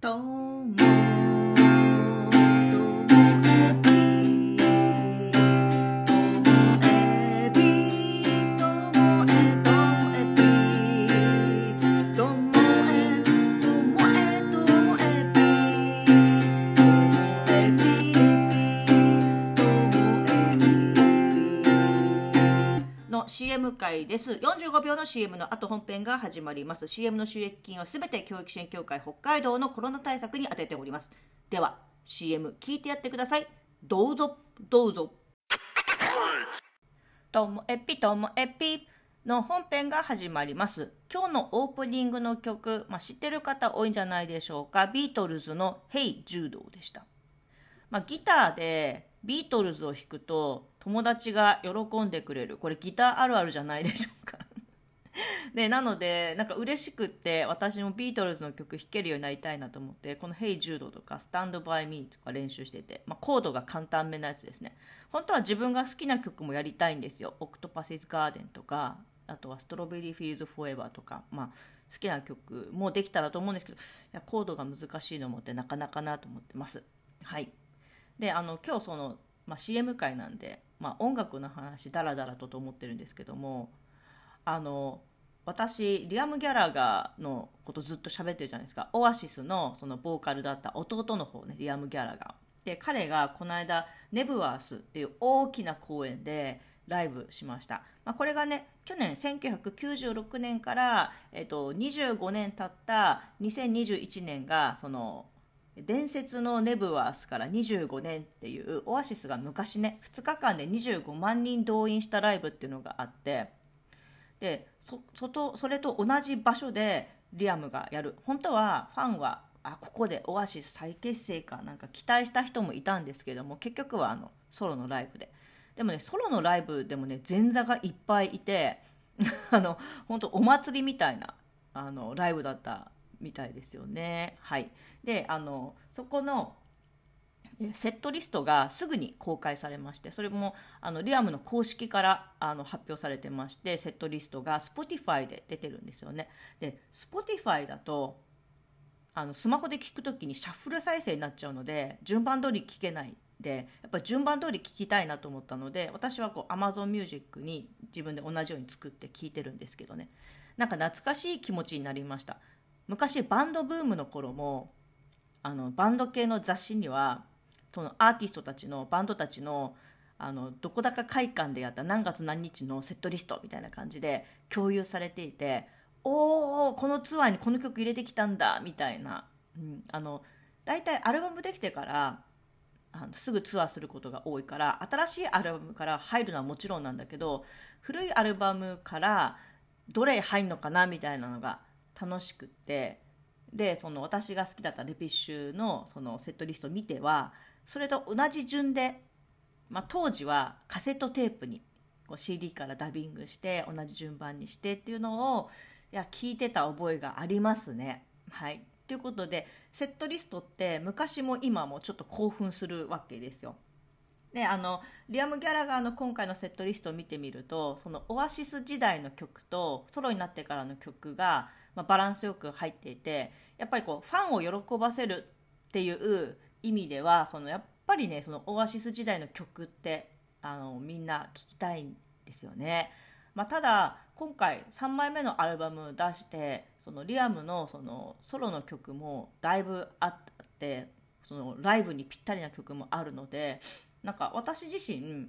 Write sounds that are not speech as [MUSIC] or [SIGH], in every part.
と CM 回です。45秒の CM の後本編が始まります。CM の収益金はすべて教育支援協会北海道のコロナ対策に充てております。では CM 聞いてやってください。どうぞどうぞ。ともえぴともえぴの本編が始まります。今日のオープニングの曲、まあ、知ってる方多いんじゃないでしょうか。ビートルズの「Hey 柔道」でした。まあ、ギターでビートルズを弾くと友達が喜んでくれる。これギターあるあるじゃないでしょうか。[LAUGHS] でなのでなんか嬉しくって私もビートルズの曲弾けるようになりたいなと思ってこの「Hey Judo」とか「Stand By Me」とか練習してて、まあ、コードが簡単めなやつですね。本当は自分が好きな曲もやりたいんですよ「Octopus's Garden」とかあとは「Strawberry Fields Forever」とか、まあ、好きな曲もできたらと思うんですけどいやコードが難しいのもってなかなかなと思ってます。はい。であの今日その、まあ、CM 会なんで、まあ、音楽の話ダラダラとと思ってるんですけどもあの私リアム・ギャラガーのことずっと喋ってるじゃないですか。オアシスのそのボーカルだった弟の方ねリアム・ギャラガー。で彼がこの間ネブワースっていう大きな公演でライブしました、まあ、これがね去年1996年から、えっと、25年経った2021年がその伝説のネブワースから25年っていうオアシスが昔ね2日間で25万人動員したライブっていうのがあってでそそとそれと同じ場所でリアムがやる。本当はファンはあここでオアシス再結成かなんか期待した人もいたんですけども結局はあのソロのライブで。でもねソロのライブでもね前座がいっぱいいて [LAUGHS] あの本当お祭りみたいなあのライブだったみたいですよね。はい、であのそこのセットリストがすぐに公開されましてそれもあのリアムの公式からあの発表されてましてセットリストが Spotify で出てるんですよね。で Spotify だとあのスマホで聞くときにシャッフル再生になっちゃうので順番通り聞けないでやっぱ順番通り聞きたいなと思ったので私はこう Amazon Music に自分で同じように作って聞いてるんですけどねなんか懐かしい気持ちになりました昔バンドブームの頃もあのバンド系の雑誌にはそのアーティストたちのバンドたちのあのどこだか会館でやった何月何日のセットリストみたいな感じで共有されていておおこのツアーにこの曲入れてきたんだみたいな、うん、あの大体アルバムできてからあのすぐツアーすることが多いから新しいアルバムから入るのはもちろんなんだけど古いアルバムからどれ入るのかなみたいなのが楽しくってでその私が好きだったレピッシュのそのセットリストを見てはそれと同じ順で、まあ、当時はカセットテープにこう CD からダビングして同じ順番にしてっていうのをいや聞いてた覚えがありますね。はいということでセットリストって昔も今もちょっと興奮するわけですよ。であのリアム・ギャラガーの今回のセットリストを見てみるとそのオアシス時代の曲とソロになってからの曲が、まあ、バランスよく入っていてやっぱりこうファンを喜ばせるっていう意味ではそのやっぱりねそのオアシス時代の曲ってあのみんな聴きたいんですよね。まあ、ただ今回3枚目のアルバム出してそのリアムのそのソロの曲もだいぶあってそのライブにぴったりな曲もあるのでなんか私自身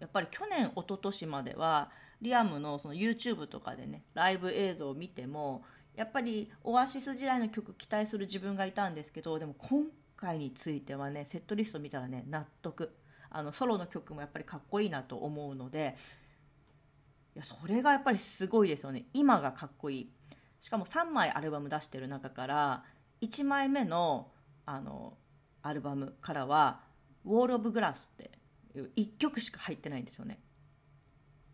やっぱり去年一昨年まではリアムのその YouTube とかでねライブ映像を見てもやっぱりオアシス時代の曲期待する自分がいたんですけどでも今回についてはねセットリスト見たらね納得。あのソロの曲もやっぱりかっこいいなと思うのでいやそれがやっぱりすごいですよね。今がかっこいい。しかも3枚アルバム出してる中から1枚目のあのアルバムからは「ウォール・オブ・グラス」って1曲しか入ってないんですよね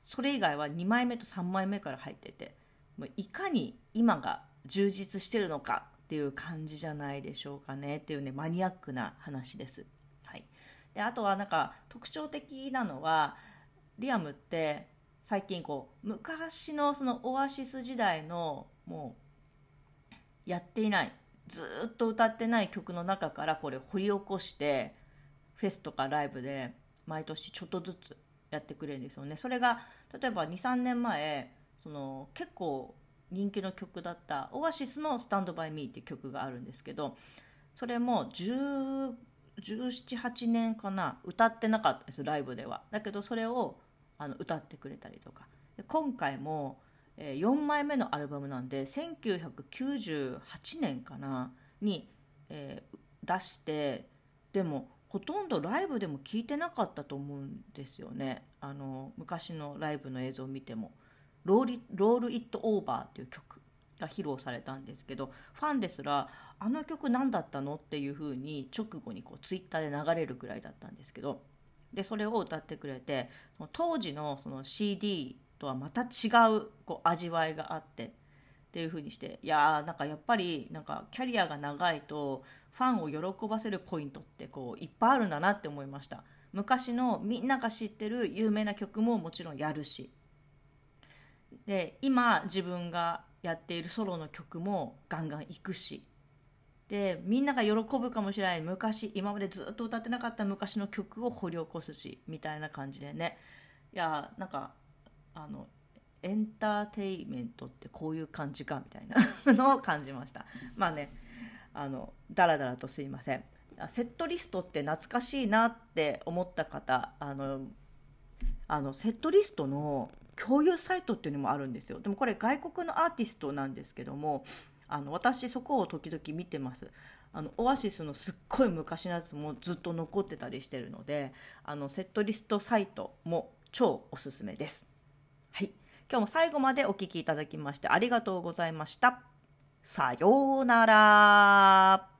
それ以外は2枚目と3枚目から入っててもういかに今が充実してるのかっていう感じじゃないでしょうかねっていうねマニアックな話です。はい、であとはなんか特徴的なのはリアムって最近こう昔のそのオアシス時代のもうやっていないずっと歌ってない曲の中からこれ掘り起こしてフェスとかライブで毎年ちょっとずつやってくれるんですよね。それが例えば23年前その結構人気の曲だったオアシスの「スタンドバイミーっていう曲があるんですけどそれも1718年かな歌ってなかったですライブでは。だけどそれをあの歌ってくれたりとか。で今回も、えー、4枚目のアルバムなんで1998年かなに、えー、出してでもほとんどライブでも聴いてなかったと思うんですよねあの昔のライブの映像を見てもロー「ル・イット・オーバー」っていう曲が披露されたんですけどファンですら「あの曲何だったの?」っていう風に直後にこうツイッターで流れるぐらいだったんですけどでそれを歌ってくれて当時のその CD とはまた違うこう味わいがあってっていう風にしていやーなんかやっぱりなんかキャリアが長いとファンを喜ばせるポイントってこういっぱいあるんだなって思いました。昔のみんなが知ってる有名な曲ももちろんやるし。で今自分がやっているソロの曲もガンガン行くし。でみんなが喜ぶかもしれない昔今までずっと歌ってなかった昔の曲を掘り起こすしみたいな感じでね。いやなんかあのエンターテインメントってこういう感じかみたいなのを感じました。まあねあのだらだらとすいません。セットリストって懐かしいなって思った方あのあのセットリストの共有サイトっていうのもあるんですよ。でもこれ外国のアーティストなんですけどもあの私そこを時々見てます。あのオアシスのすっごい昔のやつもずっと残ってたりしてるのであのセットリストサイトも超おすすめです。はい今日も最後までお聴きいただきましてありがとうございました。さようなら。